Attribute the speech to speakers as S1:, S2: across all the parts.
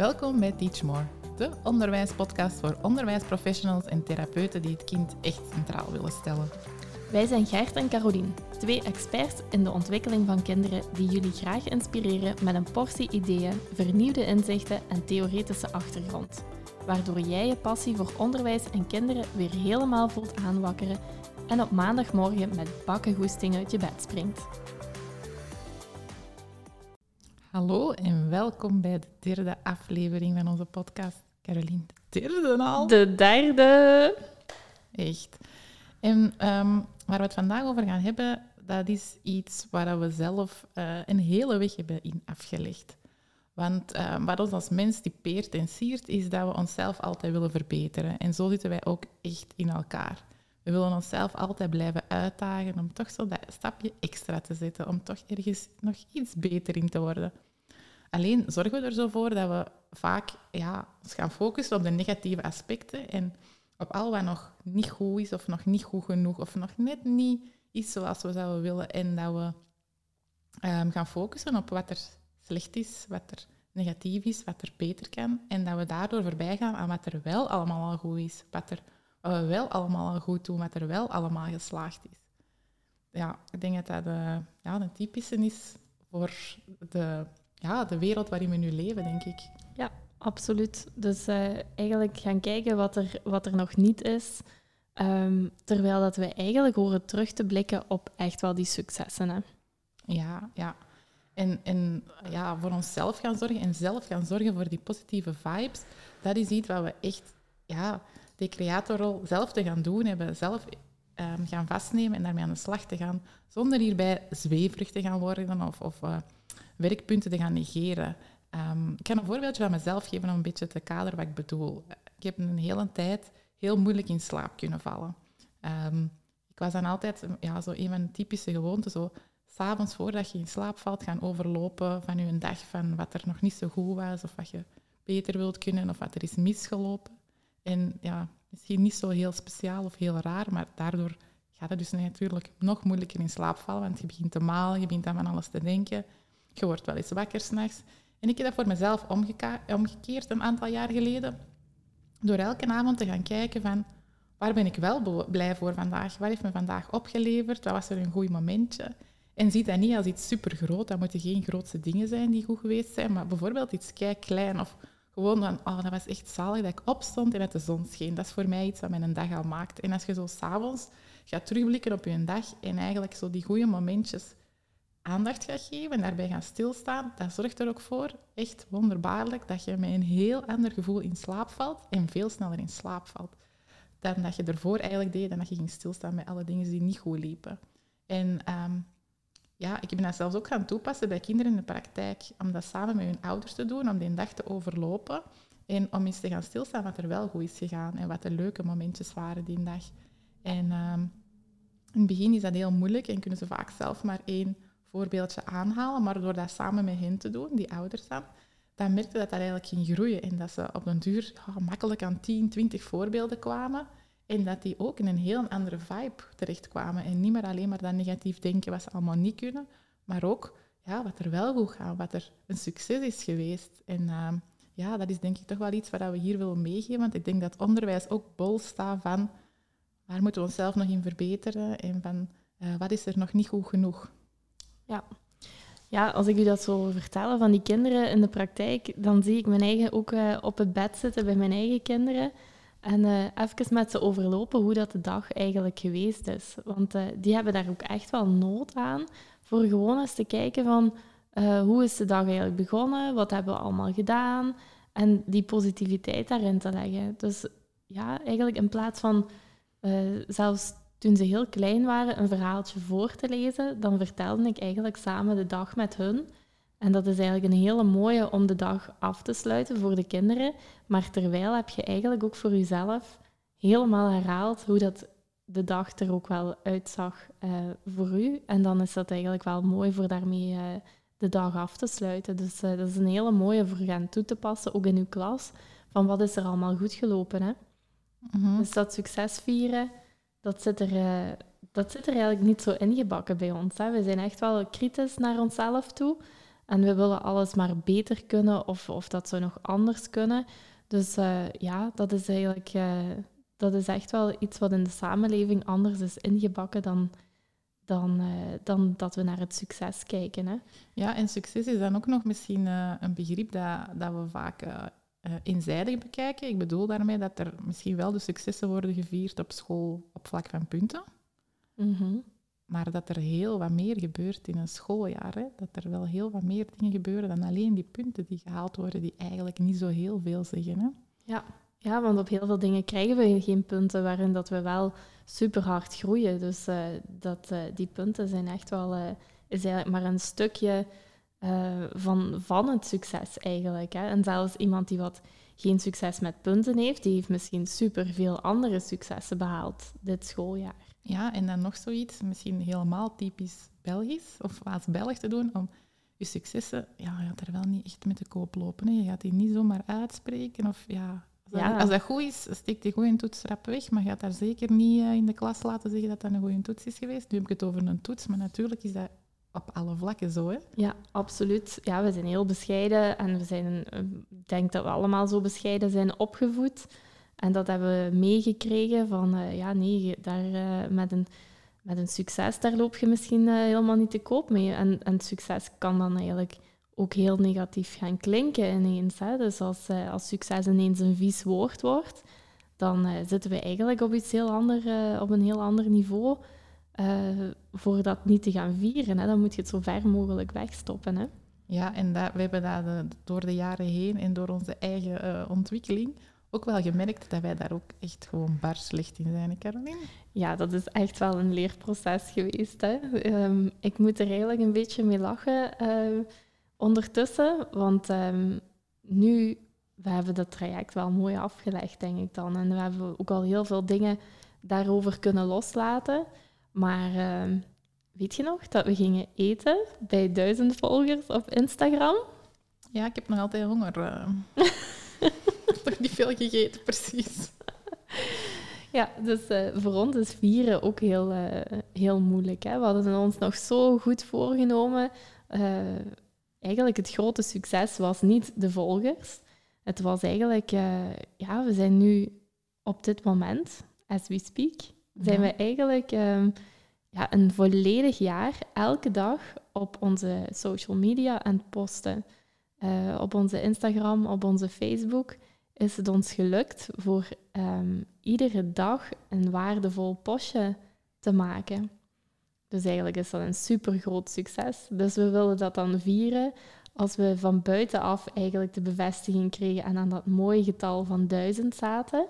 S1: Welkom bij Teach More, de onderwijspodcast voor onderwijsprofessionals en therapeuten die het kind echt centraal willen stellen.
S2: Wij zijn Gert en Carolien, twee experts in de ontwikkeling van kinderen die jullie graag inspireren met een portie ideeën, vernieuwde inzichten en theoretische achtergrond. Waardoor jij je passie voor onderwijs en kinderen weer helemaal voelt aanwakkeren en op maandagmorgen met bakkengoesting uit je bed springt.
S1: Hallo en welkom bij de derde aflevering van onze podcast. Caroline, de derde al?
S2: De derde!
S1: Echt. En ehm, waar we het vandaag over gaan hebben, dat is iets waar we zelf uh, een hele weg hebben in afgelegd. Want uh, wat ons als mens typeert en siert, is dat we onszelf altijd willen verbeteren. En zo zitten wij ook echt in elkaar. We willen onszelf altijd blijven uitdagen om toch zo dat stapje extra te zetten, om toch ergens nog iets beter in te worden. Alleen zorgen we er zo voor dat we vaak ja, ons gaan focussen op de negatieve aspecten en op al wat nog niet goed is of nog niet goed genoeg of nog net niet is zoals we zouden willen en dat we um, gaan focussen op wat er slecht is, wat er negatief is, wat er beter kan en dat we daardoor voorbij gaan aan wat er wel allemaal al goed is, wat, er, wel allemaal al goed doen, wat er wel allemaal geslaagd is. Ja, ik denk dat dat de, ja, een typische is voor de, ja, de wereld waarin we nu leven, denk ik.
S2: Ja, absoluut. Dus uh, eigenlijk gaan kijken wat er, wat er nog niet is, um, terwijl dat we eigenlijk horen terug te blikken op echt wel die successen. Hè?
S1: Ja, ja. En, en ja, voor onszelf gaan zorgen en zelf gaan zorgen voor die positieve vibes, dat is iets wat we echt, ja, die creatorrol zelf te gaan doen hebben, zelf um, gaan vastnemen en daarmee aan de slag te gaan, zonder hierbij zweverig te gaan worden of, of uh, werkpunten te gaan negeren. Um, ik kan een voorbeeldje van mezelf geven om een beetje te kaderen wat ik bedoel. Ik heb een hele tijd heel moeilijk in slaap kunnen vallen. Um, ik was dan altijd ja, zo een van de typische gewoonten, zo s'avonds voordat je in slaap valt, gaan overlopen van je dag, van wat er nog niet zo goed was, of wat je beter wilt kunnen, of wat er is misgelopen. En ja, misschien niet zo heel speciaal of heel raar, maar daardoor gaat het dus natuurlijk nog moeilijker in slaap vallen, want je begint te malen, je begint aan van alles te denken, je wordt wel eens wakker s'nachts. En ik heb dat voor mezelf omgekeerd een aantal jaar geleden, door elke avond te gaan kijken van waar ben ik wel blij voor vandaag, wat heeft me vandaag opgeleverd, wat was er een goed momentje. En zie dat niet als iets supergroot. Dat moeten geen grootste dingen zijn die goed geweest zijn, maar bijvoorbeeld iets kei klein of gewoon van, oh, dat was echt zalig dat ik opstond en het de zon scheen. Dat is voor mij iets wat mijn dag al maakt. En als je zo s'avonds gaat terugblikken op je dag en eigenlijk zo die goede momentjes aandacht gaat geven en daarbij gaan stilstaan, dat zorgt er ook voor, echt wonderbaarlijk, dat je met een heel ander gevoel in slaap valt en veel sneller in slaap valt dan dat je ervoor eigenlijk deed en dat je ging stilstaan met alle dingen die niet goed liepen. En um, ja, ik ben dat zelfs ook gaan toepassen bij kinderen in de praktijk, om dat samen met hun ouders te doen, om die dag te overlopen en om eens te gaan stilstaan wat er wel goed is gegaan en wat de leuke momentjes waren die dag. En um, in het begin is dat heel moeilijk en kunnen ze vaak zelf maar één voorbeeldje aanhalen, maar door dat samen met hen te doen, die ouders dan, dan merkte dat dat eigenlijk ging groeien en dat ze op een duur makkelijk aan 10, 20 voorbeelden kwamen en dat die ook in een heel andere vibe terechtkwamen. En niet meer alleen maar dat negatief denken wat ze allemaal niet kunnen, maar ook ja, wat er wel goed gaat, wat er een succes is geweest. En uh, ja, dat is denk ik toch wel iets wat we hier willen meegeven. Want ik denk dat onderwijs ook bol staat van waar moeten we onszelf nog in verbeteren en van uh, wat is er nog niet goed genoeg.
S2: Ja. Ja, als ik u dat zo vertel van die kinderen in de praktijk, dan zie ik mijn eigen ook uh, op het bed zitten bij mijn eigen kinderen. En uh, even met ze overlopen hoe dat de dag eigenlijk geweest is. Want uh, die hebben daar ook echt wel nood aan. Voor gewoon eens te kijken van uh, hoe is de dag eigenlijk begonnen? Wat hebben we allemaal gedaan? En die positiviteit daarin te leggen. Dus ja, eigenlijk in plaats van zelfs toen ze heel klein waren een verhaaltje voor te lezen, dan vertelde ik eigenlijk samen de dag met hun. En dat is eigenlijk een hele mooie om de dag af te sluiten voor de kinderen. Maar terwijl heb je eigenlijk ook voor jezelf helemaal herhaald hoe dat de dag er ook wel uitzag uh, voor u. En dan is dat eigenlijk wel mooi voor daarmee uh, de dag af te sluiten. Dus uh, dat is een hele mooie voor gaan toe te passen, ook in uw klas. Van wat is er allemaal goed gelopen. Hè? Mm -hmm. Dus dat succes vieren, dat zit er, dat zit er eigenlijk niet zo ingebakken bij ons. Hè? We zijn echt wel kritisch naar onszelf toe. En we willen alles maar beter kunnen of, of dat zou nog anders kunnen. Dus uh, ja, dat is eigenlijk uh, dat is echt wel iets wat in de samenleving anders is ingebakken dan, dan, uh, dan dat we naar het succes kijken. Hè.
S1: Ja, en succes is dan ook nog misschien een begrip dat, dat we vaak eenzijdig bekijken. Ik bedoel daarmee dat er misschien wel de successen worden gevierd op school op vlak van punten.
S2: Mm -hmm.
S1: Maar dat er heel wat meer gebeurt in een schooljaar. Hè? Dat er wel heel wat meer dingen gebeuren dan alleen die punten die gehaald worden, die eigenlijk niet zo heel veel zeggen. Hè?
S2: Ja. ja, want op heel veel dingen krijgen we geen punten waarin dat we wel super hard groeien. Dus uh, dat, uh, die punten zijn echt wel, uh, is eigenlijk maar een stukje van, van het succes eigenlijk. Hè? En zelfs iemand die wat geen succes met punten heeft, die heeft misschien super veel andere successen behaald dit schooljaar.
S1: Ja, en dan nog zoiets, misschien helemaal typisch Belgisch of als Belg te doen, om je successen, ja, je gaat er wel niet echt met de koop lopen. Hè. Je gaat die niet zomaar uitspreken. Of, ja, als,
S2: Ja.
S1: Dat, als dat goed is, steek die goede toets rap weg, maar je gaat daar zeker niet eh, in de klas laten zeggen dat dat een goede toets is geweest. Nu heb ik het over een toets, maar natuurlijk is dat op alle vlakken zo. Hè.
S2: Ja, absoluut. Ja, we zijn heel bescheiden en we zijn, ik denk dat we allemaal zo bescheiden zijn opgevoed. En dat hebben we meegekregen van, uh, ja nee, daar, uh, met, een, met een succes, daar loop je misschien uh, helemaal niet te koop mee. En, en succes kan dan eigenlijk ook heel negatief gaan klinken ineens. Hè? Dus als, als succes ineens een vies woord wordt, dan zitten we eigenlijk op, iets heel ander, op een heel ander niveau voor dat niet te gaan vieren. Hè? Dan moet je het zo ver mogelijk wegstoppen. Hè?
S1: Ja, en dat, we hebben dat door de jaren heen en door onze eigen ontwikkeling ook wel gemerkt dat wij daar ook echt gewoon bar slecht in zijn, Caroline.
S2: Ja, dat is echt wel een leerproces geweest. Hè? Um, ik moet er eigenlijk een beetje mee lachen uh, ondertussen, want um, nu, we hebben dat traject wel mooi afgelegd, denk ik dan. En we hebben ook al heel veel dingen daarover kunnen loslaten. Maar weet je nog dat we gingen eten bij duizend volgers op Instagram?
S1: Ja, ik heb nog altijd honger. Toch niet veel gegeten, precies.
S2: Ja, dus uh, voor ons is vieren ook heel, uh, heel moeilijk. Hè? We hadden ons nog zo goed voorgenomen. Uh, eigenlijk het grote succes was niet de volgers. Het was eigenlijk, ja, we zijn nu op dit moment, as we speak, zijn ja. we eigenlijk um, ja, een volledig jaar elke dag op onze social media aan het posten. Op onze Instagram, op onze Facebook is het ons gelukt voor um, iedere dag een waardevol postje te maken. Dus eigenlijk is dat een super groot succes. Dus we willen dat dan vieren als we van buitenaf eigenlijk de bevestiging kregen en aan dat mooie getal van duizend zaten.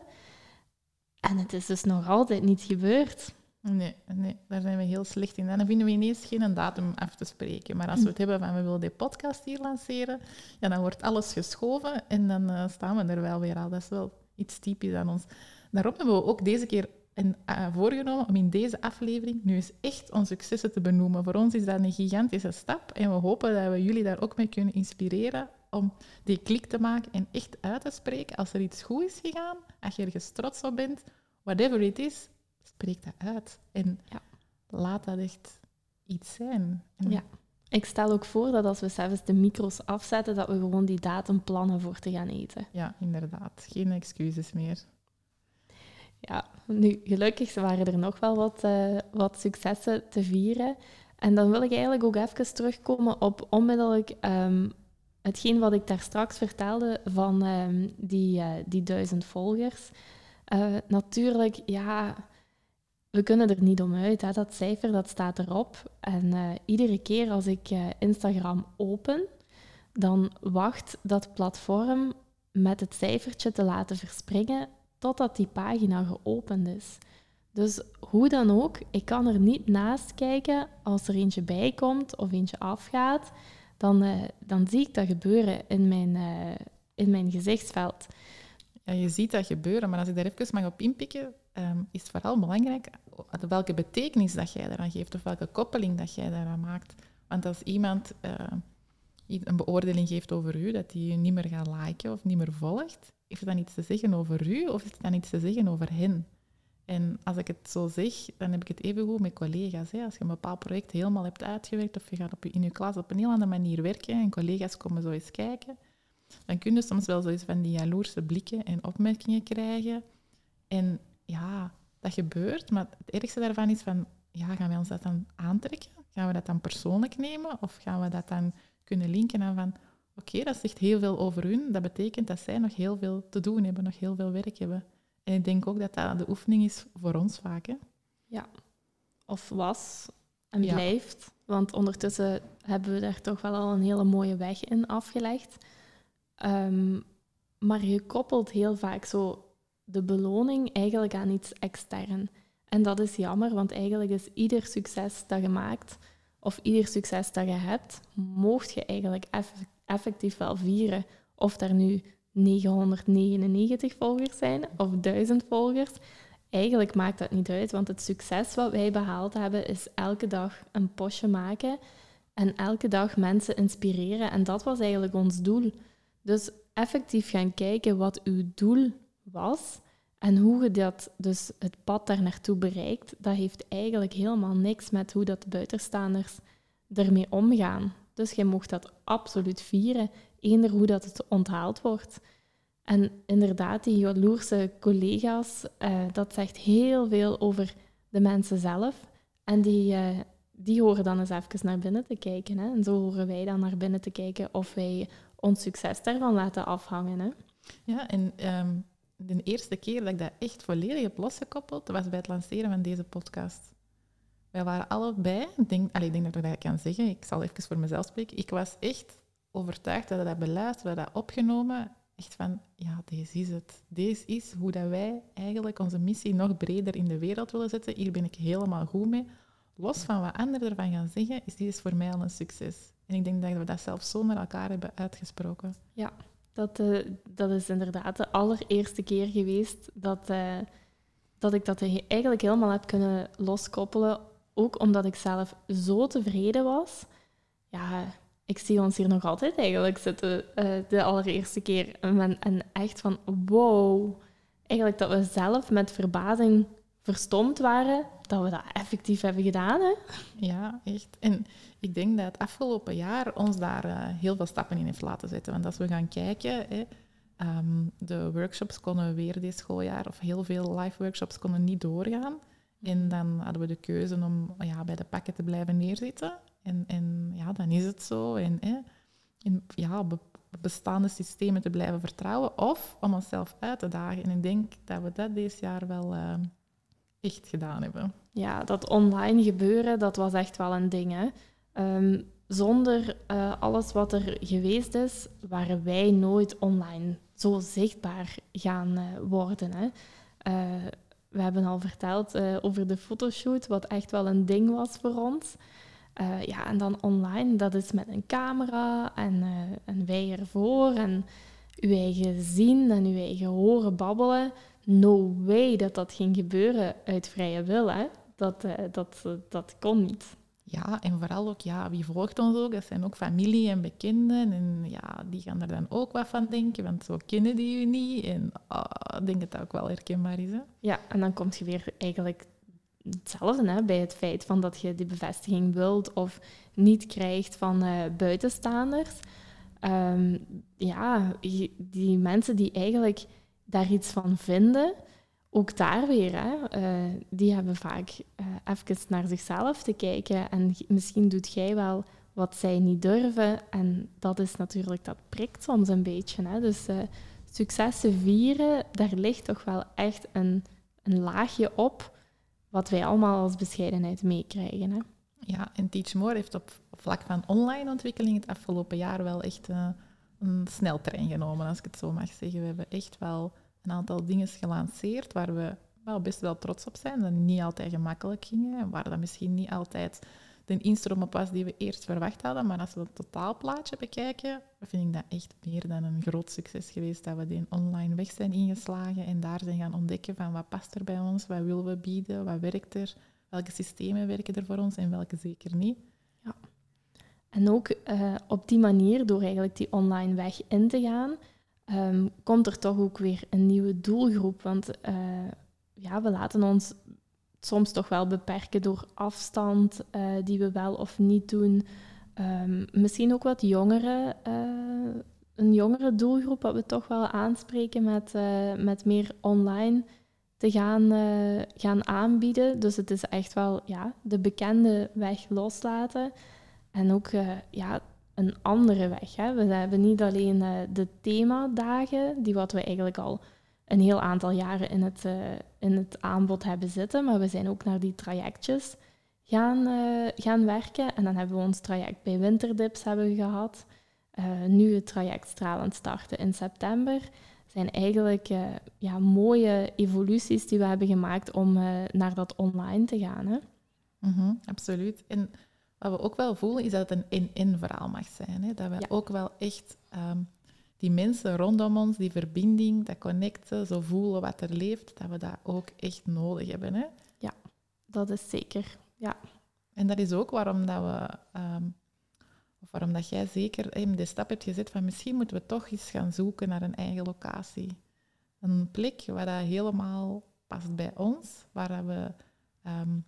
S2: En het is dus nog altijd niet gebeurd.
S1: Nee, nee, daar zijn we heel slecht in. Dan vinden we ineens geen datum af te spreken. Maar als we het hebben van we willen die podcast hier lanceren, ja, dan wordt alles geschoven en dan uh, staan we er wel weer al. Dat is wel iets typisch aan ons. Daarom hebben we ook deze keer een, uh, voorgenomen om in deze aflevering nu eens echt onze successen te benoemen. Voor ons is dat een gigantische stap en we hopen dat we jullie daar ook mee kunnen inspireren om die klik te maken en echt uit te spreken als er iets goed is gegaan, als je ergens trots op bent, whatever it is, spreek dat uit. En
S2: ja.
S1: laat dat echt iets zijn. En
S2: ja. Ik stel ook voor dat als we zelfs de micro's afzetten, dat we gewoon die datum plannen voor te gaan eten.
S1: Ja, inderdaad. Geen excuses meer.
S2: Ja, nu, gelukkig waren er nog wel wat, uh, wat successen te vieren. En dan wil ik eigenlijk ook even terugkomen op onmiddellijk um, hetgeen wat ik daar straks vertelde van um, die, uh, die duizend volgers. Uh, natuurlijk, ja, we kunnen er niet om uit. Hè. Dat cijfer dat staat erop. En uh, iedere keer als ik uh, Instagram open, dan wacht dat platform met het cijfertje te laten verspringen totdat die pagina geopend is. Dus hoe dan ook, ik kan er niet naast kijken als er eentje bij komt of eentje afgaat. Dan, uh, dan zie ik dat gebeuren in mijn, in mijn gezichtsveld.
S1: Ja, je ziet dat gebeuren, maar als ik daar even mag op inpikken, um, is het vooral belangrijk welke betekenis dat jij daaraan geeft of welke koppeling dat jij daaraan maakt. Want als iemand uh, een beoordeling geeft over u, dat die je niet meer gaat liken of niet meer volgt, heeft dat dan iets te zeggen over u of heeft dat dan iets te zeggen over hen? En als ik het zo zeg, dan heb ik het even goed met collega's. Als je een bepaald project helemaal hebt uitgewerkt of je gaat op je, in je klas op een heel andere manier werken en collega's komen zo eens kijken, dan kun je soms wel zoiets van die jaloerse blikken en opmerkingen krijgen. En ja, dat gebeurt, maar het ergste daarvan is van, ja, gaan wij ons dat dan aantrekken? Gaan we dat dan persoonlijk nemen? Of gaan we dat dan kunnen linken aan van, oké, dat zegt heel veel over hun. Dat betekent dat zij nog heel veel te doen hebben, nog heel veel werk hebben. En ik denk ook dat dat de oefening is voor ons vaak. Hè?
S2: Ja, of was en blijft. Want ondertussen hebben we daar toch wel al een hele mooie weg in afgelegd. Um, maar je koppelt heel vaak zo de beloning eigenlijk aan iets extern. En dat is jammer, want eigenlijk is ieder succes dat je maakt, of ieder succes dat je hebt, mocht je eigenlijk effectief wel vieren. Of daar nu 999 volgers zijn of 1000 volgers. Eigenlijk maakt dat niet uit, want het succes wat wij behaald hebben is elke dag een postje maken en elke dag mensen inspireren. En dat was eigenlijk ons doel. Dus effectief gaan kijken wat uw doel was en hoe je dat, dus het pad daar naartoe bereikt, dat heeft eigenlijk helemaal niks met hoe dat de buitenstaanders ermee omgaan. Dus je mocht dat absoluut vieren, eender hoe dat het onthaald wordt. En inderdaad, die jaloerse collega's, uh, dat zegt heel veel over de mensen zelf. En die, uh, die horen dan eens even naar binnen te kijken. Hè? En zo horen wij dan naar binnen te kijken of wij ons succes daarvan laten afhangen. Hè?
S1: Ja, en ehm, de eerste keer dat ik dat echt volledig heb losgekoppeld, was bij het lanceren van deze podcast. Wij waren allebei, denk, allez, ik denk dat ik dat kan zeggen, ik zal even voor mezelf spreken. Ik was echt overtuigd dat we dat beluisterd, we dat opgenomen. Echt van, ja, deze is het. Deze is hoe dat wij eigenlijk onze missie nog breder in de wereld willen zetten. Hier ben ik helemaal goed mee. Los van wat anderen ervan gaan zeggen, is dit voor mij al een succes. En ik denk dat we dat zelf zo naar elkaar hebben uitgesproken.
S2: Ja, dat, uh, dat is inderdaad de allereerste keer geweest dat, uh, dat ik dat eigenlijk helemaal heb kunnen loskoppelen. Ook omdat ik zelf zo tevreden was. Ja, ik zie ons hier nog altijd eigenlijk zitten uh, de allereerste keer. En, en echt van wow. Eigenlijk dat we zelf met verbazing verstomd waren dat we dat effectief hebben gedaan. Hè?
S1: Ja, echt. En ik denk dat het afgelopen jaar ons daar uh, heel veel stappen in heeft laten zetten. Want als we gaan kijken, hè, um, de workshops konden weer dit schooljaar, of heel veel live workshops konden niet doorgaan. En dan hadden we de keuze om ja, bij de pakken te blijven neerzitten. En, en ja, dan is het zo. En, hè, ja, bestaande systemen te blijven vertrouwen. Of om onszelf uit te dagen. En ik denk dat we dat dit jaar wel uh, echt gedaan hebben.
S2: Ja, dat online gebeuren, dat was echt wel een ding. Hè? Um, zonder uh, alles wat er geweest is, waren wij nooit online zo zichtbaar gaan uh, worden. Hè? Uh, we hebben al verteld over de fotoshoot, wat echt wel een ding was voor ons. ja, en dan online, dat is met een camera en, en wij ervoor en uw eigen zien en uw eigen horen babbelen no way dat dat ging gebeuren uit vrije wil. Hè? Dat, uh, dat, dat kon niet.
S1: Ja, en vooral ook, ja, wie volgt ons ook? Dat zijn ook familie en bekenden. En ja, die gaan er dan ook wat van denken, want zo kennen die u niet. En oh, ik denk dat dat ook wel herkenbaar is. Hè?
S2: Ja, en dan komt je weer eigenlijk hetzelfde hè, bij het feit van dat je die bevestiging wilt of niet krijgt van uh, buitenstaanders. Um, ja, die mensen die eigenlijk daar iets van vinden, ook daar weer, hè, uh, die hebben vaak uh, even naar zichzelf te kijken. En misschien doet jij wel wat zij niet durven. En dat is natuurlijk, dat prikt soms een beetje. Hè. Dus uh, successen vieren, daar ligt toch wel echt een, een laagje op, wat wij allemaal als bescheidenheid meekrijgen. Hè.
S1: Ja, en Teach More heeft op vlak van online ontwikkeling het afgelopen jaar wel echt een sneltrein genomen, als ik het zo mag zeggen. We hebben echt wel een aantal dingen gelanceerd waar we wel best wel trots op zijn. Dat niet altijd gemakkelijk gingen en waar dat misschien niet altijd de instroom op was die we eerst verwacht hadden. Maar als we het totaalplaatje bekijken, vind ik dat echt meer dan een groot succes geweest dat we die online weg zijn ingeslagen en daar zijn gaan ontdekken van wat past er bij ons, wat willen we bieden, wat werkt er, welke systemen werken er voor ons en welke zeker niet. Ja.
S2: En ook uh, op die manier, door eigenlijk die online weg in te gaan, um, komt er toch ook weer een nieuwe doelgroep. Want uh, ja, we laten ons soms toch wel beperken door afstand uh, die we wel of niet doen. Um, misschien ook wat jongere, uh, een jongere doelgroep, wat we toch wel aanspreken met, met meer online te gaan, gaan aanbieden. Dus het is echt wel ja, de bekende weg loslaten. En ook ja, een andere weg. Hè. We hebben niet alleen de themadagen, die wat we eigenlijk al een heel aantal jaren in het, uh, in het aanbod hebben zitten. Maar we zijn ook naar die trajectjes gaan, uh, gaan werken. En dan hebben we ons traject bij Winterdips hebben gehad. Nu het traject Stralend starten in september. zijn eigenlijk ja, mooie evoluties die we hebben gemaakt om naar dat online te gaan. Hè?
S1: -hmm, absoluut. En wat we ook wel voelen is dat het een in-in verhaal mag zijn. Hè? Dat we ja. ook wel echt... Um, die mensen rondom ons, die verbinding, dat connecten, zo voelen wat er leeft, dat we dat ook echt nodig hebben. Hè?
S2: Ja, dat is zeker. Ja.
S1: En dat is ook waarom dat we, um, of waarom dat jij zeker de stap hebt gezet van misschien moeten we toch eens gaan zoeken naar een eigen locatie. Een plek waar dat helemaal past bij ons, waar we um,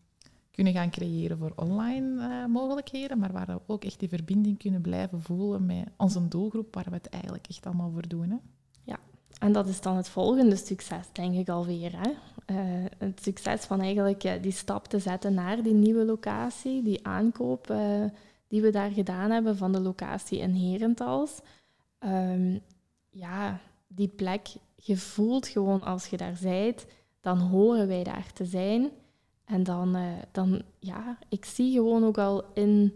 S1: kunnen gaan creëren voor online uh, mogelijkheden, maar waar we ook echt die verbinding kunnen blijven voelen met onze doelgroep, waar we het eigenlijk echt allemaal voor doen. Hè?
S2: Ja, en dat is dan het volgende succes, denk ik alweer. Hè? Uh, het succes van eigenlijk uh, die stap te zetten naar die nieuwe locatie, die aankoop die we daar gedaan hebben van de locatie in Herentals. Um, ja, die plek, je voelt gewoon als je daar zijt, dan horen wij daar te zijn. En dan, uh, dan, ja, ik zie gewoon ook al in,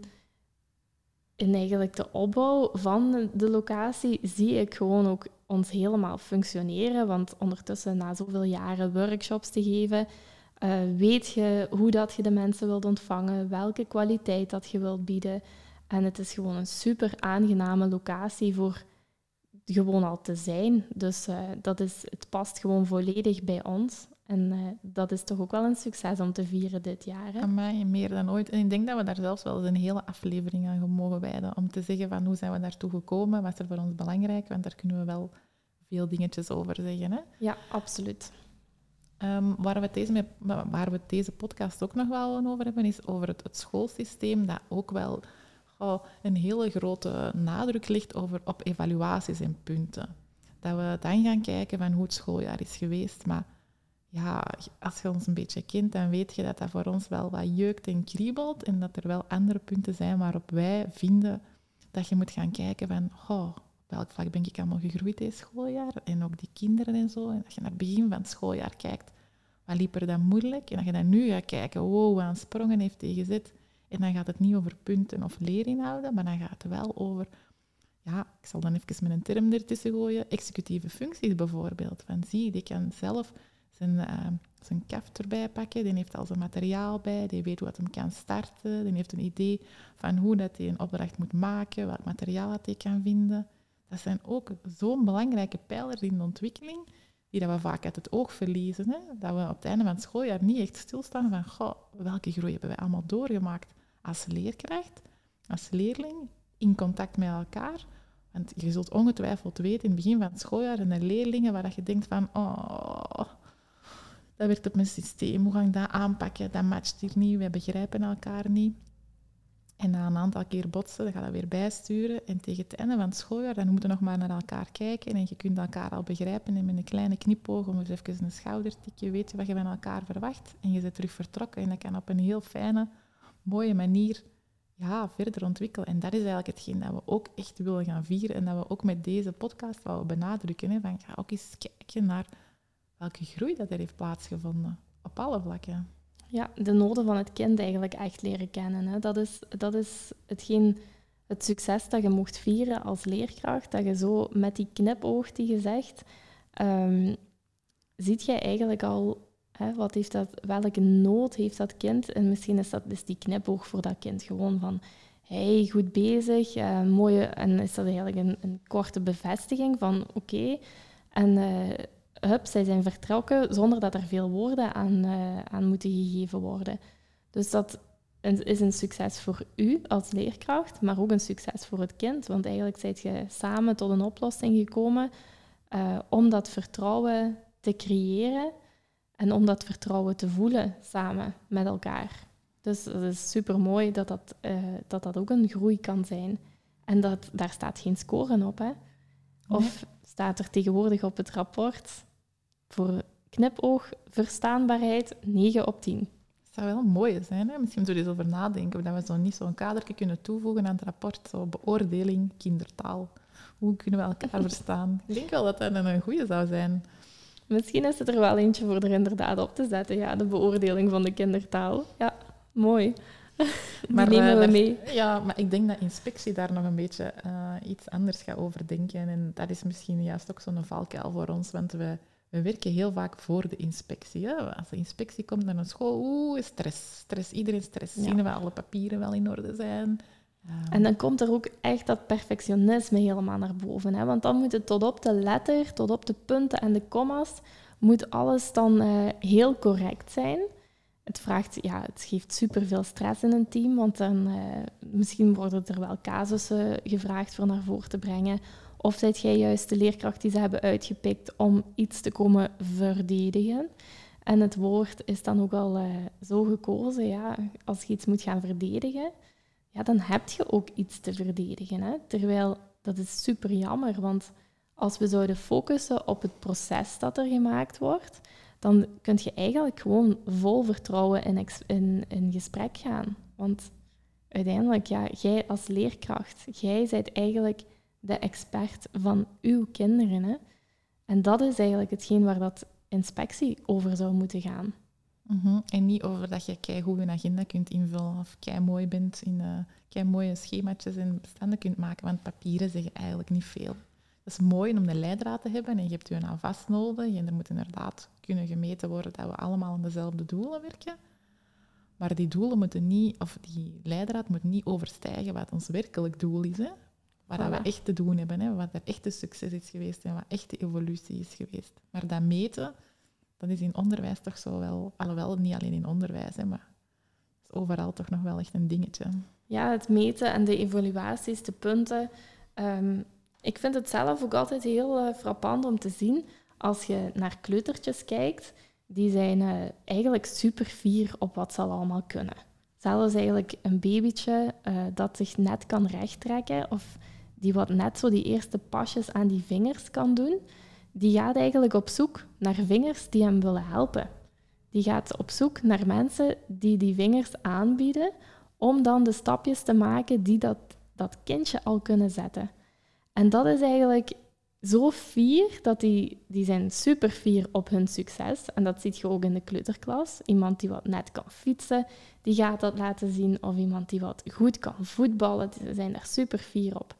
S2: in eigenlijk de opbouw van de locatie, zie ik gewoon ook ons helemaal functioneren. Want ondertussen, na zoveel jaren workshops te geven, uh, weet je hoe dat je de mensen wilt ontvangen, welke kwaliteit dat je wilt bieden. En het is gewoon een super aangename locatie voor gewoon al te zijn. Dus uh, dat is, het past gewoon volledig bij ons. En uh, dat is toch ook wel een succes om te vieren dit jaar. Hè?
S1: Amai, meer dan ooit. En ik denk dat we daar zelfs wel eens een hele aflevering aan mogen wijden. Om te zeggen van hoe zijn we daartoe gekomen, wat is er voor ons belangrijk. Want daar kunnen we wel veel dingetjes over zeggen. Hè?
S2: Ja, absoluut.
S1: Um, waar, we deze waar we deze podcast ook nog wel over hebben, is over het, het schoolsysteem. Dat ook wel oh, een hele grote nadruk ligt over, op evaluaties en punten. Dat we dan gaan kijken van hoe het schooljaar is geweest. Maar ja, als je ons een beetje kent, dan weet je dat dat voor ons wel wat jeukt en kriebelt en dat er wel andere punten zijn waarop wij vinden dat je moet gaan kijken van, oh, welk vlak ben ik allemaal gegroeid deze schooljaar? En ook die kinderen en zo. En dat je naar het begin van het schooljaar kijkt, wat liep er dan moeilijk? En dat je dan nu gaat kijken, wow, wat een sprongen heeft hij gezet. En dan gaat het niet over punten of leerinhouden, maar dan gaat het wel over, ja, ik zal dan even met een term ertussen gooien, executieve functies bijvoorbeeld. Van zie, die kan zelf zijn, uh, zijn kaft erbij pakken. Die heeft al zijn materiaal bij. Die weet wat hem kan starten. Die heeft een idee van hoe dat hij een opdracht moet maken, welk materiaal hij kan vinden. Dat zijn ook zo'n belangrijke pijlers in de ontwikkeling, die dat we vaak uit het oog verliezen. Hè? Dat we op het einde van het schooljaar niet echt stilstaan van goh, welke groei hebben wij allemaal doorgemaakt als leerkracht, als leerling, in contact met elkaar. Want je zult ongetwijfeld weten in het begin van het schooljaar en de leerlingen waar je denkt van oh, dat werkt op mijn systeem. Hoe ga ik dat aanpakken? Dat matcht hier niet. Wij begrijpen elkaar niet. En na een aantal keer botsen, dan ga dat weer bijsturen. En tegen het einde van het schooljaar, dan moeten we nog maar naar elkaar kijken. En je kunt elkaar al begrijpen. En met een kleine knipoog, om eens even een schoudertikje, weet je wat je van elkaar verwacht. En je bent terug vertrokken. En dat kan op een heel fijne, mooie manier ja, verder ontwikkelen. En dat is eigenlijk hetgeen dat we ook echt willen gaan vieren. En dat we ook met deze podcast willen benadrukken. Van, ga ook eens kijken naar welke groei dat er heeft plaatsgevonden. Op alle vlakken.
S2: Ja, de noden van het kind eigenlijk echt leren kennen. Hè. Dat, is, dat is hetgeen, het succes dat je mocht vieren als leerkracht. Dat je zo met die knipoog die je zegt, um, ziet jij eigenlijk al hè, wat heeft dat, welke nood heeft dat kind. En misschien is dat dus die knipoog voor dat kind gewoon van hey, goed bezig, uh, mooie, en is dat eigenlijk een, een korte bevestiging van oké. En uh, hup, zij zijn vertrokken zonder dat er veel woorden aan, uh, aan moeten gegeven worden. Dus dat is een succes voor u als leerkracht, maar ook een succes voor het kind. Want eigenlijk zijt je samen tot een oplossing gekomen uh, om dat vertrouwen te creëren. En om dat vertrouwen te voelen samen met elkaar. Dus het is super mooi dat dat, eh, dat dat ook een groei kan zijn. En dat, daar staat geen scoren op. Hè? Of staat er tegenwoordig op het rapport voor knipoog verstaanbaarheid 9 op 10.
S1: Dat zou wel mooi zijn. Hè? Misschien moeten we eens over nadenken. Dat we zo niet zo'n kadertje kunnen toevoegen aan het rapport. Zo beoordeling kindertaal. Hoe kunnen we elkaar verstaan? Ik denk wel dat dat een goede zou zijn.
S2: Misschien is het er wel eentje voor er inderdaad op te zetten. Ja, de beoordeling van de kindertaal. Ja, mooi. maar nemen uh, we mee.
S1: Ja, maar ik denk dat inspectie daar nog een beetje uh, iets anders gaat over denken. En dat is misschien juist ook zo'n valkuil voor ons, want we, we werken heel vaak voor de inspectie. Hè? Als de inspectie komt naar een school, oeh, stress. stress iedereen stress. Ja. Zien we alle papieren wel in orde zijn?
S2: Um. En dan komt er ook echt dat perfectionisme helemaal naar boven. Hè? Want dan moet het tot op de letter, tot op de punten en de commas, moet alles dan uh, heel correct zijn het, vraagt, ja, het geeft superveel stress in een team, want dan, uh, misschien worden er wel casussen gevraagd voor naar voren te brengen. Of zijt jij juist de leerkracht die ze hebben uitgepikt om iets te komen verdedigen? En het woord is dan ook al uh, zo gekozen, ja, als je iets moet gaan verdedigen, ja, dan heb je ook iets te verdedigen. Hè? Terwijl, dat is super jammer, want als we zouden focussen op het proces dat er gemaakt wordt, dan kun je eigenlijk gewoon vol vertrouwen in, in, in gesprek gaan. Want uiteindelijk, ja, jij als leerkracht, jij bent eigenlijk de expert van uw kinderen. En dat is eigenlijk hetgeen waar dat inspectie over zou moeten gaan.
S1: -hmm. En niet over dat je keigoed een agenda kunt invullen of kei mooi bent in uh, kei mooie schemaatjes en bestanden kunt maken, want papieren zeggen eigenlijk niet veel. Het is mooi om de leidraad te hebben en je hebt je nou vast nodig. En er moet inderdaad kunnen gemeten worden dat we allemaal aan dezelfde doelen werken. Maar die doelen moeten niet, of die leidraad moet niet overstijgen wat ons werkelijk doel is. Hè? Wat voilà. we echt te doen hebben, hè? wat er echt een succes is geweest en wat echt de evolutie is geweest. Maar dat meten, dat is in onderwijs toch zo wel, alhoewel niet alleen in onderwijs, hè, maar is overal toch nog wel echt een dingetje.
S2: Ja, het meten en de evaluaties, de punten. Um, ik vind het zelf ook altijd heel uh, frappant om te zien als je naar kleutertjes kijkt. Die zijn uh, eigenlijk super fier op wat ze allemaal kunnen. Zelfs eigenlijk een babytje uh, dat zich net kan rechttrekken of die wat net zo die eerste pasjes aan die vingers kan doen, die gaat eigenlijk op zoek naar vingers die hem willen helpen. Die gaat op zoek naar mensen die die vingers aanbieden om dan de stapjes te maken die dat, dat kindje al kunnen zetten. En dat is eigenlijk zo fier dat die, die zijn super fier op hun succes. En dat zie je ook in de kleuterklas. Iemand die wat net kan fietsen, die gaat dat laten zien. Of iemand die wat goed kan voetballen, die zijn daar super fier op.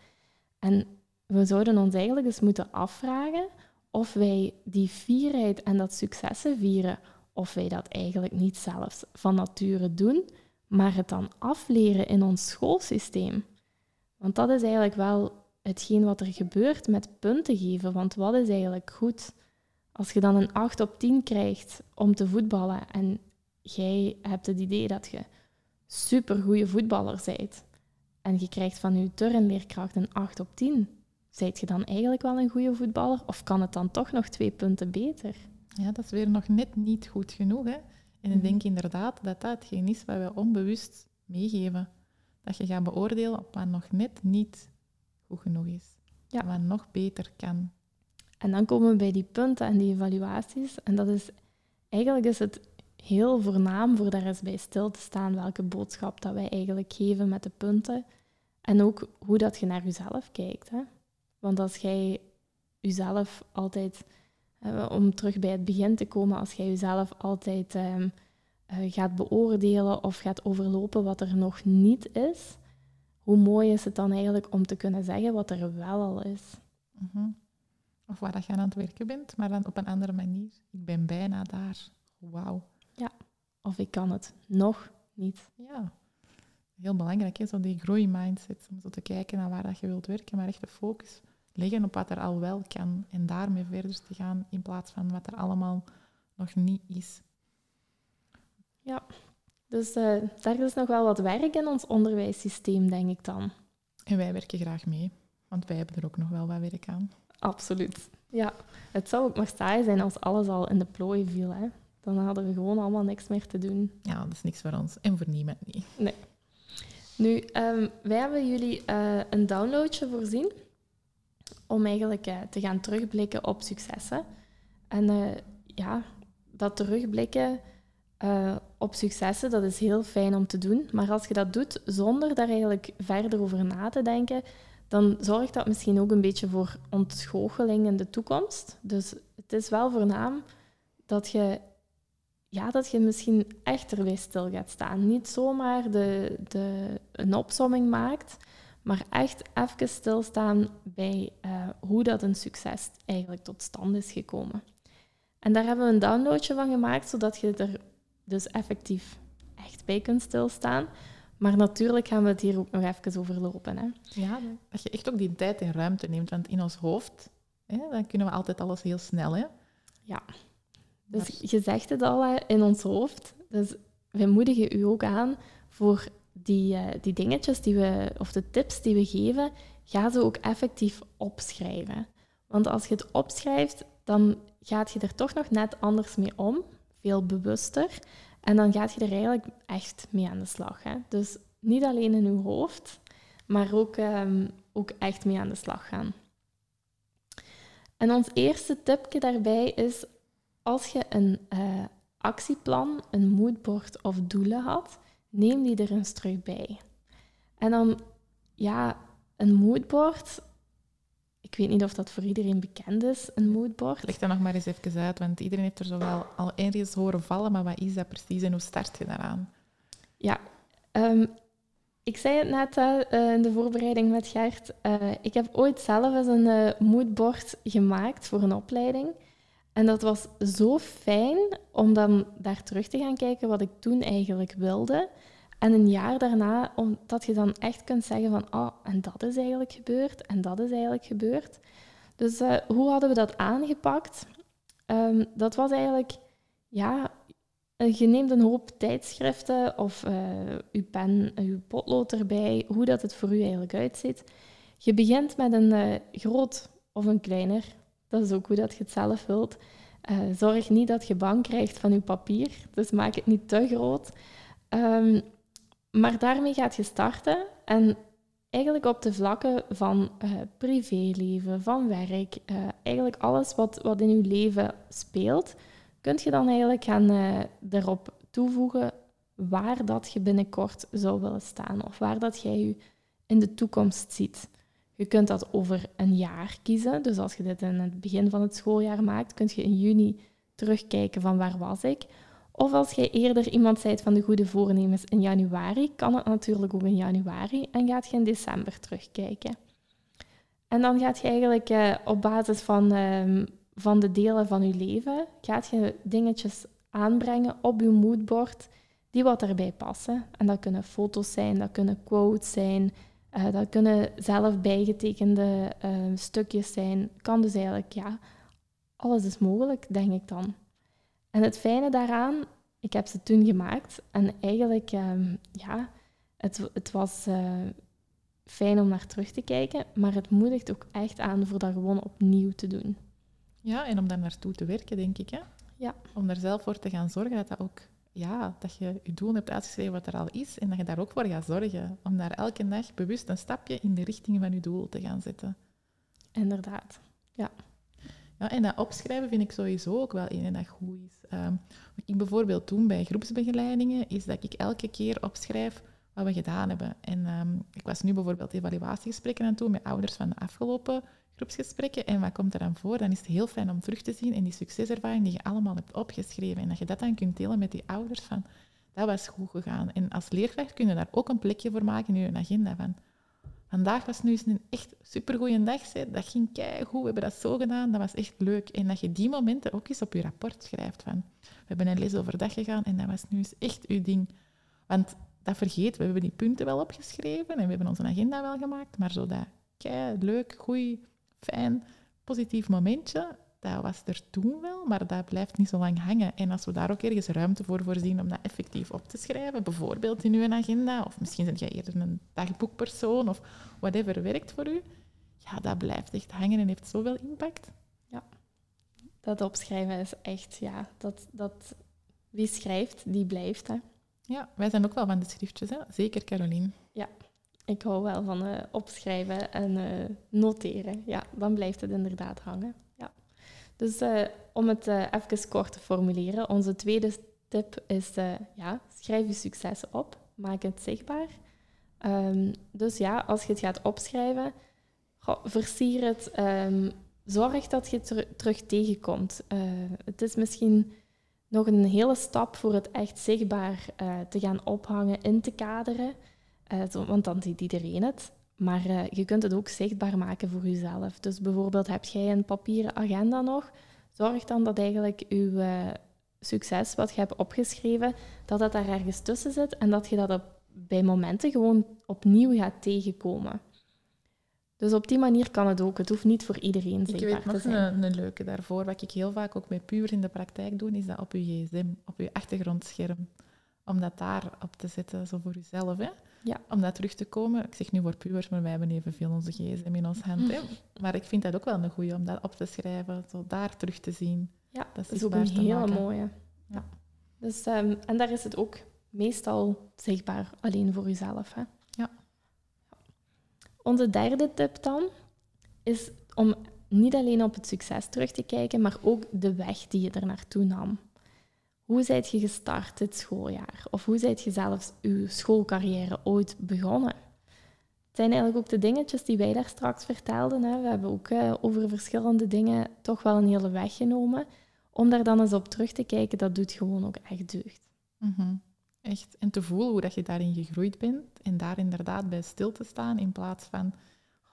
S2: En we zouden ons eigenlijk eens moeten afvragen of wij die fierheid en dat successen vieren, of wij dat eigenlijk niet zelfs van nature doen, maar het dan afleren in ons schoolsysteem. Want dat is eigenlijk wel hetgeen wat er gebeurt met punten geven. Want wat is eigenlijk goed? Als je dan een 8 op 10 krijgt om te voetballen en jij hebt het idee dat je super goede voetballer bent en je krijgt van je turnleerkracht een 8 op 10, zijt je dan eigenlijk wel een goede voetballer of kan het dan toch nog twee punten beter?
S1: Ja, dat is weer nog net niet goed genoeg. Hè? En ik mhm. denk inderdaad dat dat hetgeen is wat we onbewust meegeven. Dat je gaat beoordelen op wat nog net niet goed genoeg is. Ja. Wat nog beter kan.
S2: En dan komen we bij die punten en die evaluaties. En dat is eigenlijk is het heel voornaam voor daar eens bij stil te staan welke boodschap dat wij eigenlijk geven met de punten. En ook hoe dat je naar jezelf kijkt. Hè? Want als jij jezelf altijd, eh, om terug bij het begin te komen, als jij jezelf altijd ehm, eh, gaat beoordelen of gaat overlopen wat er nog niet is, hoe mooi is het dan eigenlijk om te kunnen zeggen wat er wel al is.
S1: Mhm. Of waar dat je aan het werken bent, maar dan op een andere manier. Ik ben bijna daar. Wauw.
S2: Of ik kan het nog niet.
S1: Ja, heel belangrijk is, zo die groeimindset. Om zo te kijken naar waar dat je wilt werken, maar echt de focus leggen op wat er al wel kan en daarmee verder te gaan in plaats van wat er allemaal nog niet is.
S2: Ja, dus uh, daar is nog wel wat werk in ons onderwijssysteem, denk ik dan.
S1: En wij werken graag mee, want wij hebben er ook nog wel wat werk aan.
S2: Absoluut. Ja, het zou ook maar saai zijn als alles al in de plooi viel. Hè? Dan hadden we gewoon allemaal niks meer te doen.
S1: Ja, dat is niks voor ons en voor niemand niet.
S2: Nee. Nu, um, wij hebben jullie uh, een downloadje voorzien om eigenlijk uh, te gaan terugblikken op successen. En uh, ja, dat terugblikken op successen, dat is heel fijn om te doen. Maar als je dat doet zonder daar eigenlijk verder over na te denken, dan zorgt dat misschien ook een beetje voor ontgoocheling in de toekomst. Dus het is wel voornaam dat je, ja, dat je misschien echt erbij stil gaat staan. Niet zomaar de, de, een opsomming maakt, maar echt even stilstaan bij uh, hoe dat een succes eigenlijk tot stand is gekomen. En daar hebben we een downloadje van gemaakt, zodat je er dus effectief echt bij kunt stilstaan. Maar natuurlijk gaan we het hier ook nog even overlopen. Hè?
S1: Ja, dat je echt ook die tijd en ruimte neemt. Want in ons hoofd, hè, dan kunnen we altijd alles heel snel. Hè?
S2: Ja. Dus je zegt het al, in ons hoofd. Dus wij moedigen u ook aan voor die, uh, die dingetjes die we, of de tips die we geven, ga ze ook effectief opschrijven. Want als je het opschrijft, dan gaat je er toch nog net anders mee om, veel bewuster. En dan gaat je er eigenlijk echt mee aan de slag. Hè? Dus niet alleen in je hoofd, maar ook, um, ook echt mee aan de slag gaan. En ons eerste tipje daarbij is, als je een uh, actieplan, een moodboard of doelen had, neem die er eens terug bij. En dan, ja, een moodboard, ik weet niet of dat voor iedereen bekend is, een moodboard.
S1: Leg dat nog maar eens even uit, want iedereen heeft er zo wel al ergens horen vallen, maar wat is dat precies en hoe start je daaraan?
S2: Ja, um, ik zei het net uh, in de voorbereiding met Gert. Uh, ik heb ooit zelf eens een moodboard gemaakt voor een opleiding. En dat was zo fijn om dan daar terug te gaan kijken wat ik toen eigenlijk wilde. En een jaar daarna, omdat je dan echt kunt zeggen van, oh, en dat is eigenlijk gebeurd, en dat is eigenlijk gebeurd. Dus uh, hoe hadden we dat aangepakt? Um, dat was eigenlijk, ja, je neemt een hoop tijdschriften of je pen, je potlood erbij, hoe dat het voor u eigenlijk uitziet. Je begint met een uh, groot of een kleiner. Dat is ook hoe dat je het zelf wilt. zorg niet dat je bang krijgt van je papier, dus maak het niet te groot. Um, maar daarmee gaat je starten en eigenlijk op de vlakken van uh, privéleven, van werk, uh, eigenlijk alles wat, wat in je leven speelt, kun je dan eigenlijk gaan erop toevoegen waar dat je binnenkort zou willen staan of waar dat jij je in de toekomst ziet. Je kunt dat over een jaar kiezen. Dus als je dit in het begin van het schooljaar maakt, kun je in juni terugkijken van waar was ik. Of als jij eerder iemand zijt van de goede voornemens in januari, kan het natuurlijk ook in januari en gaat je in december terugkijken. En dan gaat je eigenlijk uh, op basis van, uh, van de delen van je leven, gaat je dingetjes aanbrengen op je moodboard die wat erbij passen. En dat kunnen foto's zijn, dat kunnen quotes zijn, uh, dat kunnen zelf bijgetekende ehm, stukjes zijn. Kan dus eigenlijk, ja, alles is mogelijk, denk ik dan. En het fijne daaraan, ik heb ze toen gemaakt en eigenlijk, uh, ja, het, het was uh, fijn om naar terug te kijken, maar het moedigt ook echt aan voor dat gewoon opnieuw te doen.
S1: Ja, en om daar naartoe te werken, denk ik. Hè?
S2: Ja.
S1: Om er zelf voor te gaan zorgen dat dat ook, ja, dat je je doel hebt uitgeschreven wat er al is en dat je daar ook voor gaat zorgen. Om daar elke dag bewust een stapje in de richting van je doel te gaan zetten.
S2: Inderdaad, ja.
S1: Ja, en dat opschrijven vind ik sowieso ook wel een dat goed is. Um, wat ik bijvoorbeeld doe bij groepsbegeleidingen, is dat ik elke keer opschrijf wat we gedaan hebben. En um, ik was nu bijvoorbeeld evaluatiegesprekken aan toe met ouders van de afgelopen groepsgesprekken. En wat komt er dan voor? Dan is het heel fijn om terug te zien in die succeservaring die je allemaal hebt opgeschreven. En dat je dat dan kunt delen met die ouders van, dat was goed gegaan. En als leerkracht kun je daar ook een plekje voor maken in je agenda van Vandaag was nu eens een echt supergoeie dag. Dat ging goed. We hebben dat zo gedaan. Dat was echt leuk. En dat je die momenten ook eens op je rapport schrijft. Van, we hebben een les overdag gegaan en dat was nu eens echt uw ding. Want dat vergeet we. hebben die punten wel opgeschreven en we hebben onze agenda wel gemaakt. Maar zo dat kei leuk, goed, fijn, positief momentje, dat was er toen wel, maar dat blijft niet zo lang hangen. En als we daar ook ergens ruimte voor voorzien om dat effectief op te schrijven, bijvoorbeeld in uw agenda, of misschien ben jij eerder een dagboekpersoon, of whatever werkt voor u, ja, dat blijft echt hangen en heeft zoveel impact.
S2: Ja, dat opschrijven is echt, ja, dat, dat wie schrijft, die blijft. Hè.
S1: Ja, wij zijn ook wel van de schriftjes, hè? zeker Caroline.
S2: Ik hou wel van eh, opschrijven en eh, noteren. Ja, dan blijft het inderdaad hangen. Ja. Dus eh, om het even kort te formuleren, onze tweede tip is, ja, schrijf je succes op, maak het zichtbaar. Ehm, dus ja, als je het gaat opschrijven, versier het, ehm, zorg dat je het ter- terug tegenkomt. Het is misschien nog een hele stap voor het echt zichtbaar te gaan ophangen, in te kaderen, eh, want dan ziet iedereen het. Maar eh, je kunt het ook zichtbaar maken voor jezelf. Dus bijvoorbeeld heb jij een papieren agenda nog, zorg dan dat eigenlijk je eh, succes wat je hebt opgeschreven, dat dat daar ergens tussen zit en dat je dat op, bij momenten gewoon opnieuw gaat tegenkomen. Dus op die manier kan het ook. Het hoeft niet voor iedereen
S1: Ik
S2: zichtbaar
S1: weet
S2: te
S1: nog
S2: zijn.
S1: een, een leuke daarvoor, wat ik heel vaak ook met puber in de praktijk doe, is dat op je gsm, op je achtergrondscherm. Om dat daar op te zetten, zo voor jezelf. Hè?
S2: Ja.
S1: Om dat terug te komen. Ik zeg nu voor pubers, maar wij hebben evenveel onze gsm in ons hand. Hè? Maar ik vind dat ook wel een goeie om dat op te schrijven, zo daar terug te zien.
S2: Ja,
S1: dat
S2: dat is ook een hele mooie.
S1: Ja.
S2: Dus, ehm, en daar is het ook meestal zichtbaar alleen voor jezelf. Hè?
S1: Ja.
S2: Onze derde tip dan is om niet alleen op het succes terug te kijken, maar ook de weg die je er naartoe nam. Hoe zijt je gestart dit schooljaar? Of hoe zijt je zelfs je schoolcarrière ooit begonnen? Het zijn eigenlijk ook de dingetjes die wij daar straks vertelden. Hè. We hebben ook eh, over verschillende dingen toch wel een hele weg genomen. Om daar dan eens op terug te kijken, dat doet gewoon ook echt deugd.
S1: Mhm. Echt. En te voelen hoe dat je daarin gegroeid bent. En daar inderdaad bij stil te staan. In plaats van,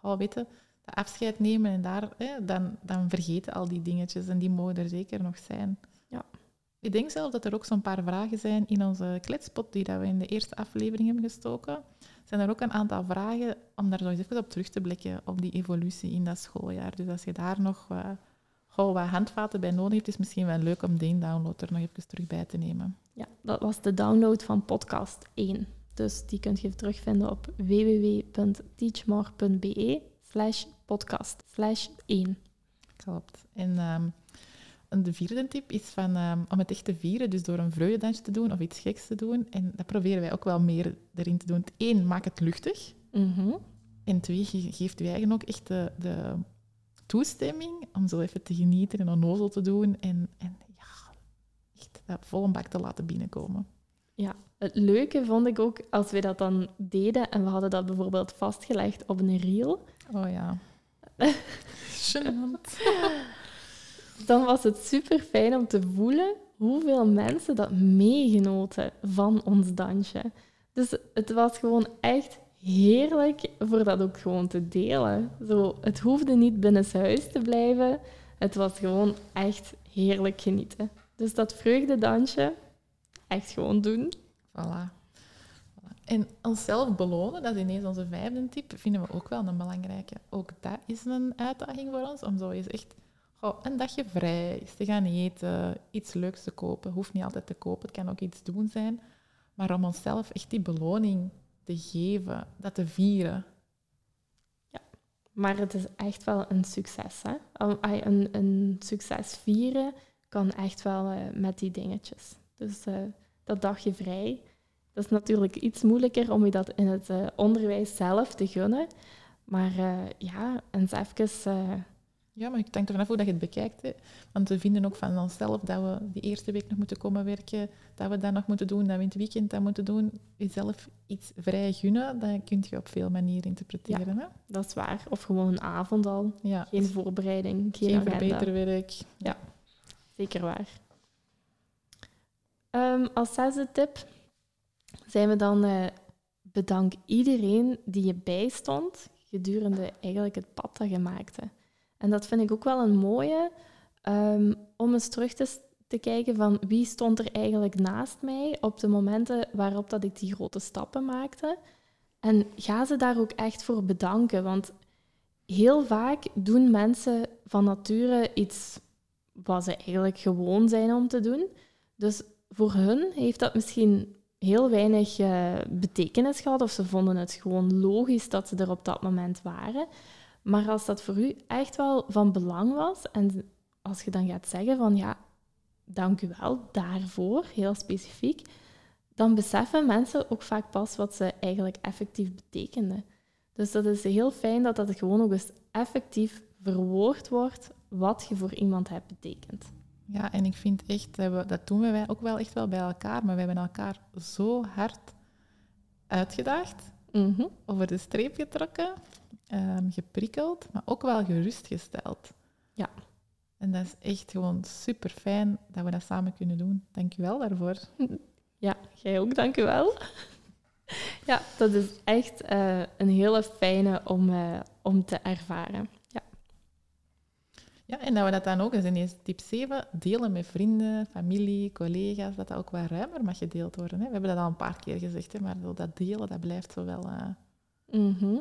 S1: oh, weet je, dat afscheid nemen en daar, hè, dan, dan vergeten al die dingetjes. En die mogen er zeker nog zijn.
S2: Ja.
S1: Ik denk zelf dat er ook zo'n paar vragen zijn in onze kletspot die dat we in de eerste aflevering hebben gestoken. Zijn er ook een aantal vragen om daar zo eens even op terug te blikken, op die evolutie in dat schooljaar. Dus als je daar nog goh, wat handvaten bij nodig hebt, is het misschien wel leuk om die download er nog even terug bij te nemen.
S2: Ja, dat was de download van podcast 1. Dus die kunt je terugvinden op www.teachmore.be slash podcast slash 1.
S1: Klopt. En ehm, en de vierde tip is van, ehm, om het echt te vieren, dus door een vreugdedansje te doen of iets geks te doen. En dat proberen wij ook wel meer erin te doen. Eén, maak het luchtig.
S2: Mhm.
S1: En twee, ge- geeft je eigen ook echt de, de toestemming om zo even te genieten en onnozel te doen. En, en ja, echt dat vol een bak te laten binnenkomen.
S2: Ja, het leuke vond ik ook als we dat dan deden en we hadden dat bijvoorbeeld vastgelegd op een reel,
S1: Oh ja. Gênant.
S2: dan was het super fijn om te voelen hoeveel mensen dat meegenoten van ons dansje. Dus het was gewoon echt heerlijk voor dat ook gewoon te delen. Zo, het hoefde niet binnenshuis te blijven. Het was gewoon echt heerlijk genieten. Dus dat vreugdedansje, echt gewoon doen.
S1: Voilà. Voilà. En onszelf belonen, dat is ineens onze vijfde tip, vinden we ook wel een belangrijke. Ook dat is een uitdaging voor ons, om zo eens echt goh, een dagje vrij eens te gaan eten, iets leuks te kopen. Hoeft niet altijd te kopen, het kan ook iets doen zijn. Maar om onszelf echt die beloning te geven, dat te vieren.
S2: Maar het is echt wel een succes. Hè? Een, een succes vieren kan echt wel eh, met die dingetjes. Dus eh, dat dagje vrij, dat is natuurlijk iets moeilijker om je dat in het eh, onderwijs zelf te gunnen. Maar ja, eens even...
S1: Ja, maar het hangt er vanaf hoe dat je het bekijkt. Hè. Want we vinden ook van onszelf dat we die eerste week nog moeten komen werken, dat we dat nog moeten doen, dat we in het weekend dat moeten doen. Jezelf iets vrij gunnen, dat kun je op veel manieren interpreteren. Hè?
S2: dat is waar. Of gewoon een avond al.
S1: Ja,
S2: Geen voorbereiding, geen,
S1: geen verbeterwerk.
S2: Zeker waar. Ehm, als zesde tip zijn we dan eh, bedank iedereen die je bijstond gedurende eigenlijk het pad dat je maakte. En dat vind ik ook wel een mooie ehm, om eens terug te, kijken van wie stond er eigenlijk naast mij op de momenten waarop dat ik die grote stappen maakte. En ga ze daar ook echt voor bedanken, want heel vaak doen mensen van nature iets wat ze eigenlijk gewoon zijn om te doen. Dus voor hun heeft dat misschien heel weinig eh, betekenis gehad, of ze vonden het gewoon logisch dat ze er op dat moment waren. Maar als dat voor u echt wel van belang was, en als je dan gaat zeggen van ja, dank u wel daarvoor, heel specifiek, dan beseffen mensen ook vaak pas wat ze eigenlijk effectief betekenden. Dus dat is heel fijn dat dat gewoon ook eens effectief verwoord wordt wat je voor iemand hebt betekend.
S1: Ja, en ik vind echt, dat, doen wij ook wel echt wel bij elkaar, maar we hebben elkaar zo hard uitgedaagd,
S2: Mhm.
S1: over de streep getrokken, ehm, geprikkeld, maar ook wel gerustgesteld.
S2: Ja.
S1: En dat is echt gewoon super fijn dat we dat samen kunnen doen. Dank je wel daarvoor.
S2: Ja, jij ook, dank u wel. Ja, dat is echt eh, een hele fijne om, eh, om te ervaren. Ja.
S1: Ja, en dat we dat dan ook, is ineens tip 7, delen met vrienden, familie, collega's, dat dat ook wat ruimer mag gedeeld worden. Hè. We hebben dat al een paar keer gezegd, hè, maar dat delen, dat blijft zo wel...
S2: Mhm.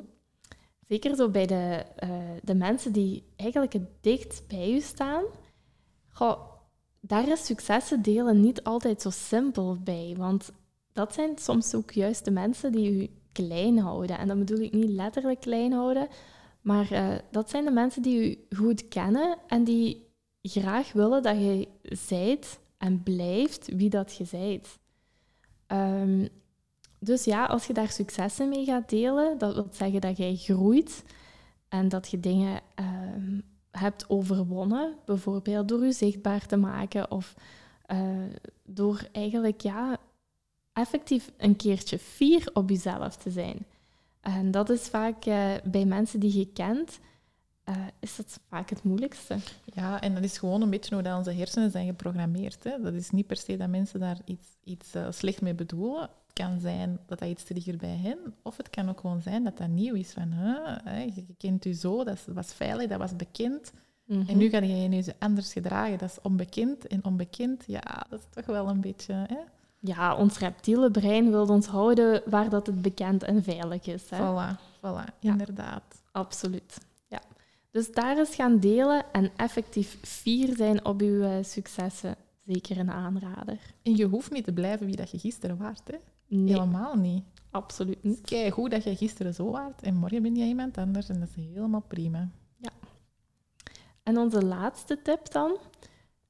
S2: Zeker zo bij de, eh, de mensen die eigenlijk het dichtst bij u staan. Daar is successen delen niet altijd zo simpel bij. Want dat zijn soms ook juist de mensen die u klein houden. En dat bedoel ik niet letterlijk klein houden, maar eh, dat zijn de mensen die u goed kennen en die graag willen dat je zijt en blijft wie dat je zijt. Ehm, dus ja, als je daar successen mee gaat delen, dat wil zeggen dat jij groeit en dat je dingen ehm, hebt overwonnen, bijvoorbeeld door je zichtbaar te maken of eh, door eigenlijk ja, effectief een keertje fier op jezelf te zijn. En dat is vaak eh, bij mensen die je kent, eh, is dat vaak het moeilijkste.
S1: Ja, en dat is gewoon een beetje hoe dat onze hersenen zijn geprogrammeerd. Hè. Dat is niet per se dat mensen daar iets, iets eh, slecht mee bedoelen. Het kan zijn dat dat iets trigger bij hen, of het kan ook gewoon zijn dat dat nieuw is. Van, hè, je kent u zo, dat was veilig, dat was bekend.
S2: Mhm.
S1: En nu ga je je nu anders gedragen. Dat is onbekend. En onbekend, ja, dat is toch wel een beetje... Hè?
S2: Ja, ons reptiele brein wil ons houden waar dat het bekend en veilig is. Hè?
S1: Voilà, voilà,
S2: Ja.
S1: inderdaad.
S2: Absoluut. Ja. Dus daar eens gaan delen en effectief fier zijn op uw eh, successen. Zeker een aanrader.
S1: En je hoeft niet te blijven wie dat je gisteren waart. Hè?
S2: Nee,
S1: Helemaal niet.
S2: absoluut niet.
S1: keigoed dat je gisteren zo waart en morgen ben je iemand anders en dat is helemaal prima.
S2: En onze laatste tip dan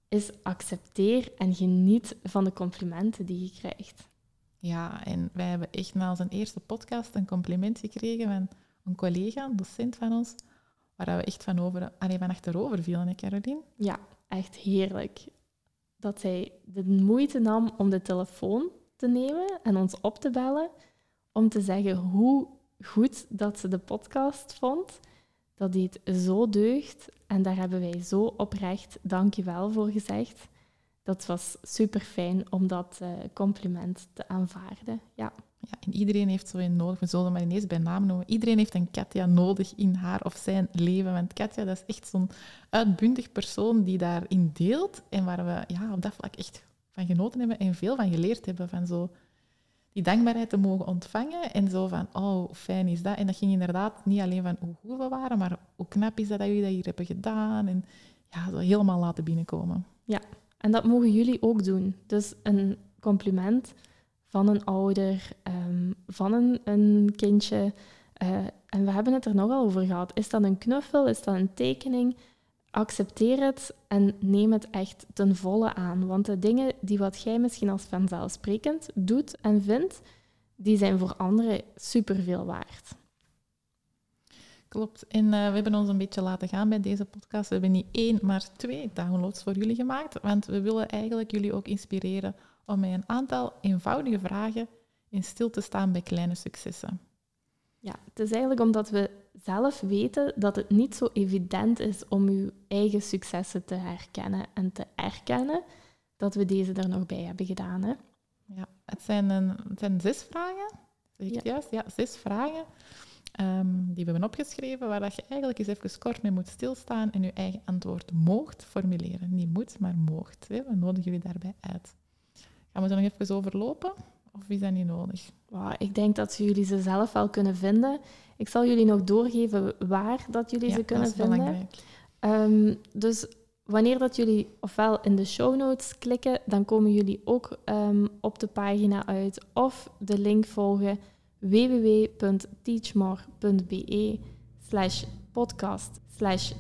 S2: is accepteer en geniet van de complimenten die je krijgt.
S1: Ja, en wij hebben echt na onze eerste podcast een compliment gekregen van een collega, een docent van ons, waar we echt van, over, allee, van achterover vielen, hè Caroline?
S2: Ja, echt heerlijk. Dat zij de moeite nam om de telefoon te nemen en ons op te bellen om te zeggen hoe goed dat ze de podcast vond. Dat die het zo deugt en daar hebben wij zo oprecht dankjewel voor gezegd. Dat was super fijn om dat eh, compliment te aanvaarden. Ja.
S1: Ja, en iedereen heeft zo een nodig, we zullen maar ineens bij naam noemen. Iedereen heeft een Katja nodig in haar of zijn leven. Want Katja, dat is echt zo'n uitbundig persoon die daarin deelt. En waar we ja, op dat vlak echt van genoten hebben en veel van geleerd hebben. Van zo die dankbaarheid te mogen ontvangen. En zo van, oh, fijn is dat? En dat ging inderdaad niet alleen van hoe goed we waren, maar hoe knap is dat dat jullie dat hier hebben gedaan. En ja, zo helemaal laten binnenkomen.
S2: En dat mogen jullie ook doen. Dus een compliment van een ouder, ehm, van een, een kindje. eh, en we hebben het er nogal over gehad. Is dat een knuffel? Is dat een tekening? Accepteer het en neem het echt ten volle aan. Want de dingen die wat jij misschien als vanzelfsprekend doet en vindt, die zijn voor anderen superveel waard.
S1: Klopt. En eh, we hebben ons een beetje laten gaan bij deze podcast. We hebben niet één, maar twee downloads voor jullie gemaakt. Want we willen eigenlijk jullie ook inspireren om met een aantal eenvoudige vragen in stil te staan bij kleine successen.
S2: Ja, het is eigenlijk omdat we zelf weten dat het niet zo evident is om uw eigen successen te herkennen en te erkennen, dat we deze er nog bij hebben gedaan. Hè?
S1: Ja, het zijn, een, het zijn zes vragen. Zeg ik
S2: Ja.
S1: juist? Ja, zes vragen ehm, die we hebben opgeschreven, waar dat je eigenlijk eens even kort mee moet stilstaan en je eigen antwoord moogt formuleren. Niet moet, maar moogt. Hè. We nodigen jullie daarbij uit. Gaan we ze nog even overlopen? Of is dat niet nodig?
S2: Ik denk dat jullie ze zelf wel kunnen vinden. Ik zal jullie nog doorgeven waar dat jullie
S1: Ja,
S2: ze kunnen
S1: dat is
S2: vinden.
S1: belangrijk.
S2: Ehm, dus wanneer dat jullie ofwel in de show notes klikken, dan komen jullie ook ehm, op de pagina uit of de link volgen www.teachmore.be slash podcast slash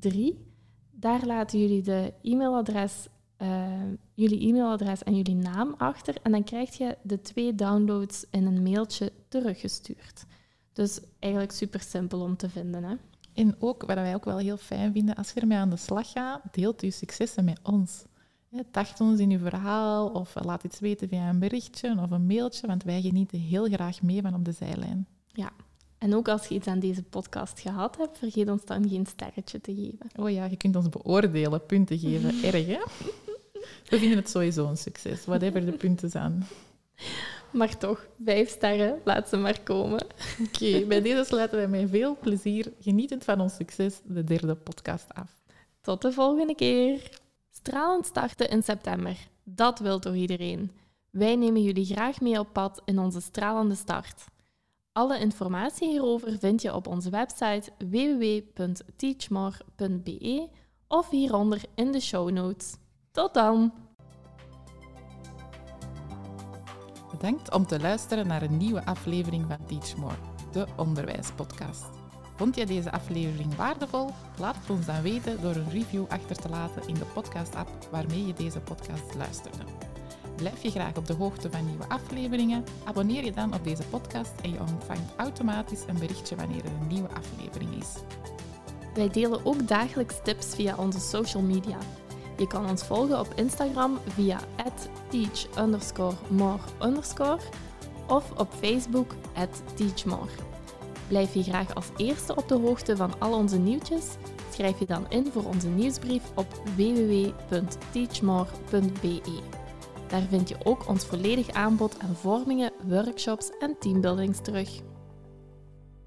S2: 3. Daar laten jullie de e-mailadres eh, jullie e-mailadres en jullie naam achter. En dan krijg je de twee downloads in een mailtje teruggestuurd. Dus eigenlijk super simpel om te vinden. Hè?
S1: En ook, wat wij ook wel heel fijn vinden, als je ermee aan de slag gaat, deelt uw successen met ons. Tacht ons in uw verhaal of laat iets weten via een berichtje of een mailtje, want wij genieten heel graag mee van op de zijlijn.
S2: Ja, en ook als je iets aan deze podcast gehad hebt, vergeet ons dan geen sterretje te geven.
S1: Oh ja, je kunt ons beoordelen, punten geven. Erg, hè? We vinden het sowieso een succes, whatever de punten zijn.
S2: Maar toch, vijf sterren, laat ze maar komen.
S1: Oké, bij deze sluiten wij met veel plezier, genietend van ons succes, de derde podcast af.
S2: Tot de volgende keer. Stralend starten in september. Dat wil toch iedereen? Wij nemen jullie graag mee op pad in onze stralende start. Alle informatie hierover vind je op onze website www.teachmore.be of hieronder in de show notes. Tot dan!
S1: Bedankt om te luisteren naar een nieuwe aflevering van Teach More, de onderwijspodcast. Vond je deze aflevering waardevol? Laat het ons dan weten door een review achter te laten in de podcast-app waarmee je deze podcast luisterde. Blijf je graag op de hoogte van nieuwe afleveringen? Abonneer je dan op deze podcast en je ontvangt automatisch een berichtje wanneer er een nieuwe aflevering is.
S2: Wij delen ook dagelijks tips via onze social media. Je kan ons volgen op Instagram via teach of op Facebook teachmore. Blijf je graag als eerste op de hoogte van al onze nieuwtjes? Schrijf je dan in voor onze nieuwsbrief op www.teachmore.be. Daar vind je ook ons volledig aanbod aan vormingen, workshops en teambuildings terug.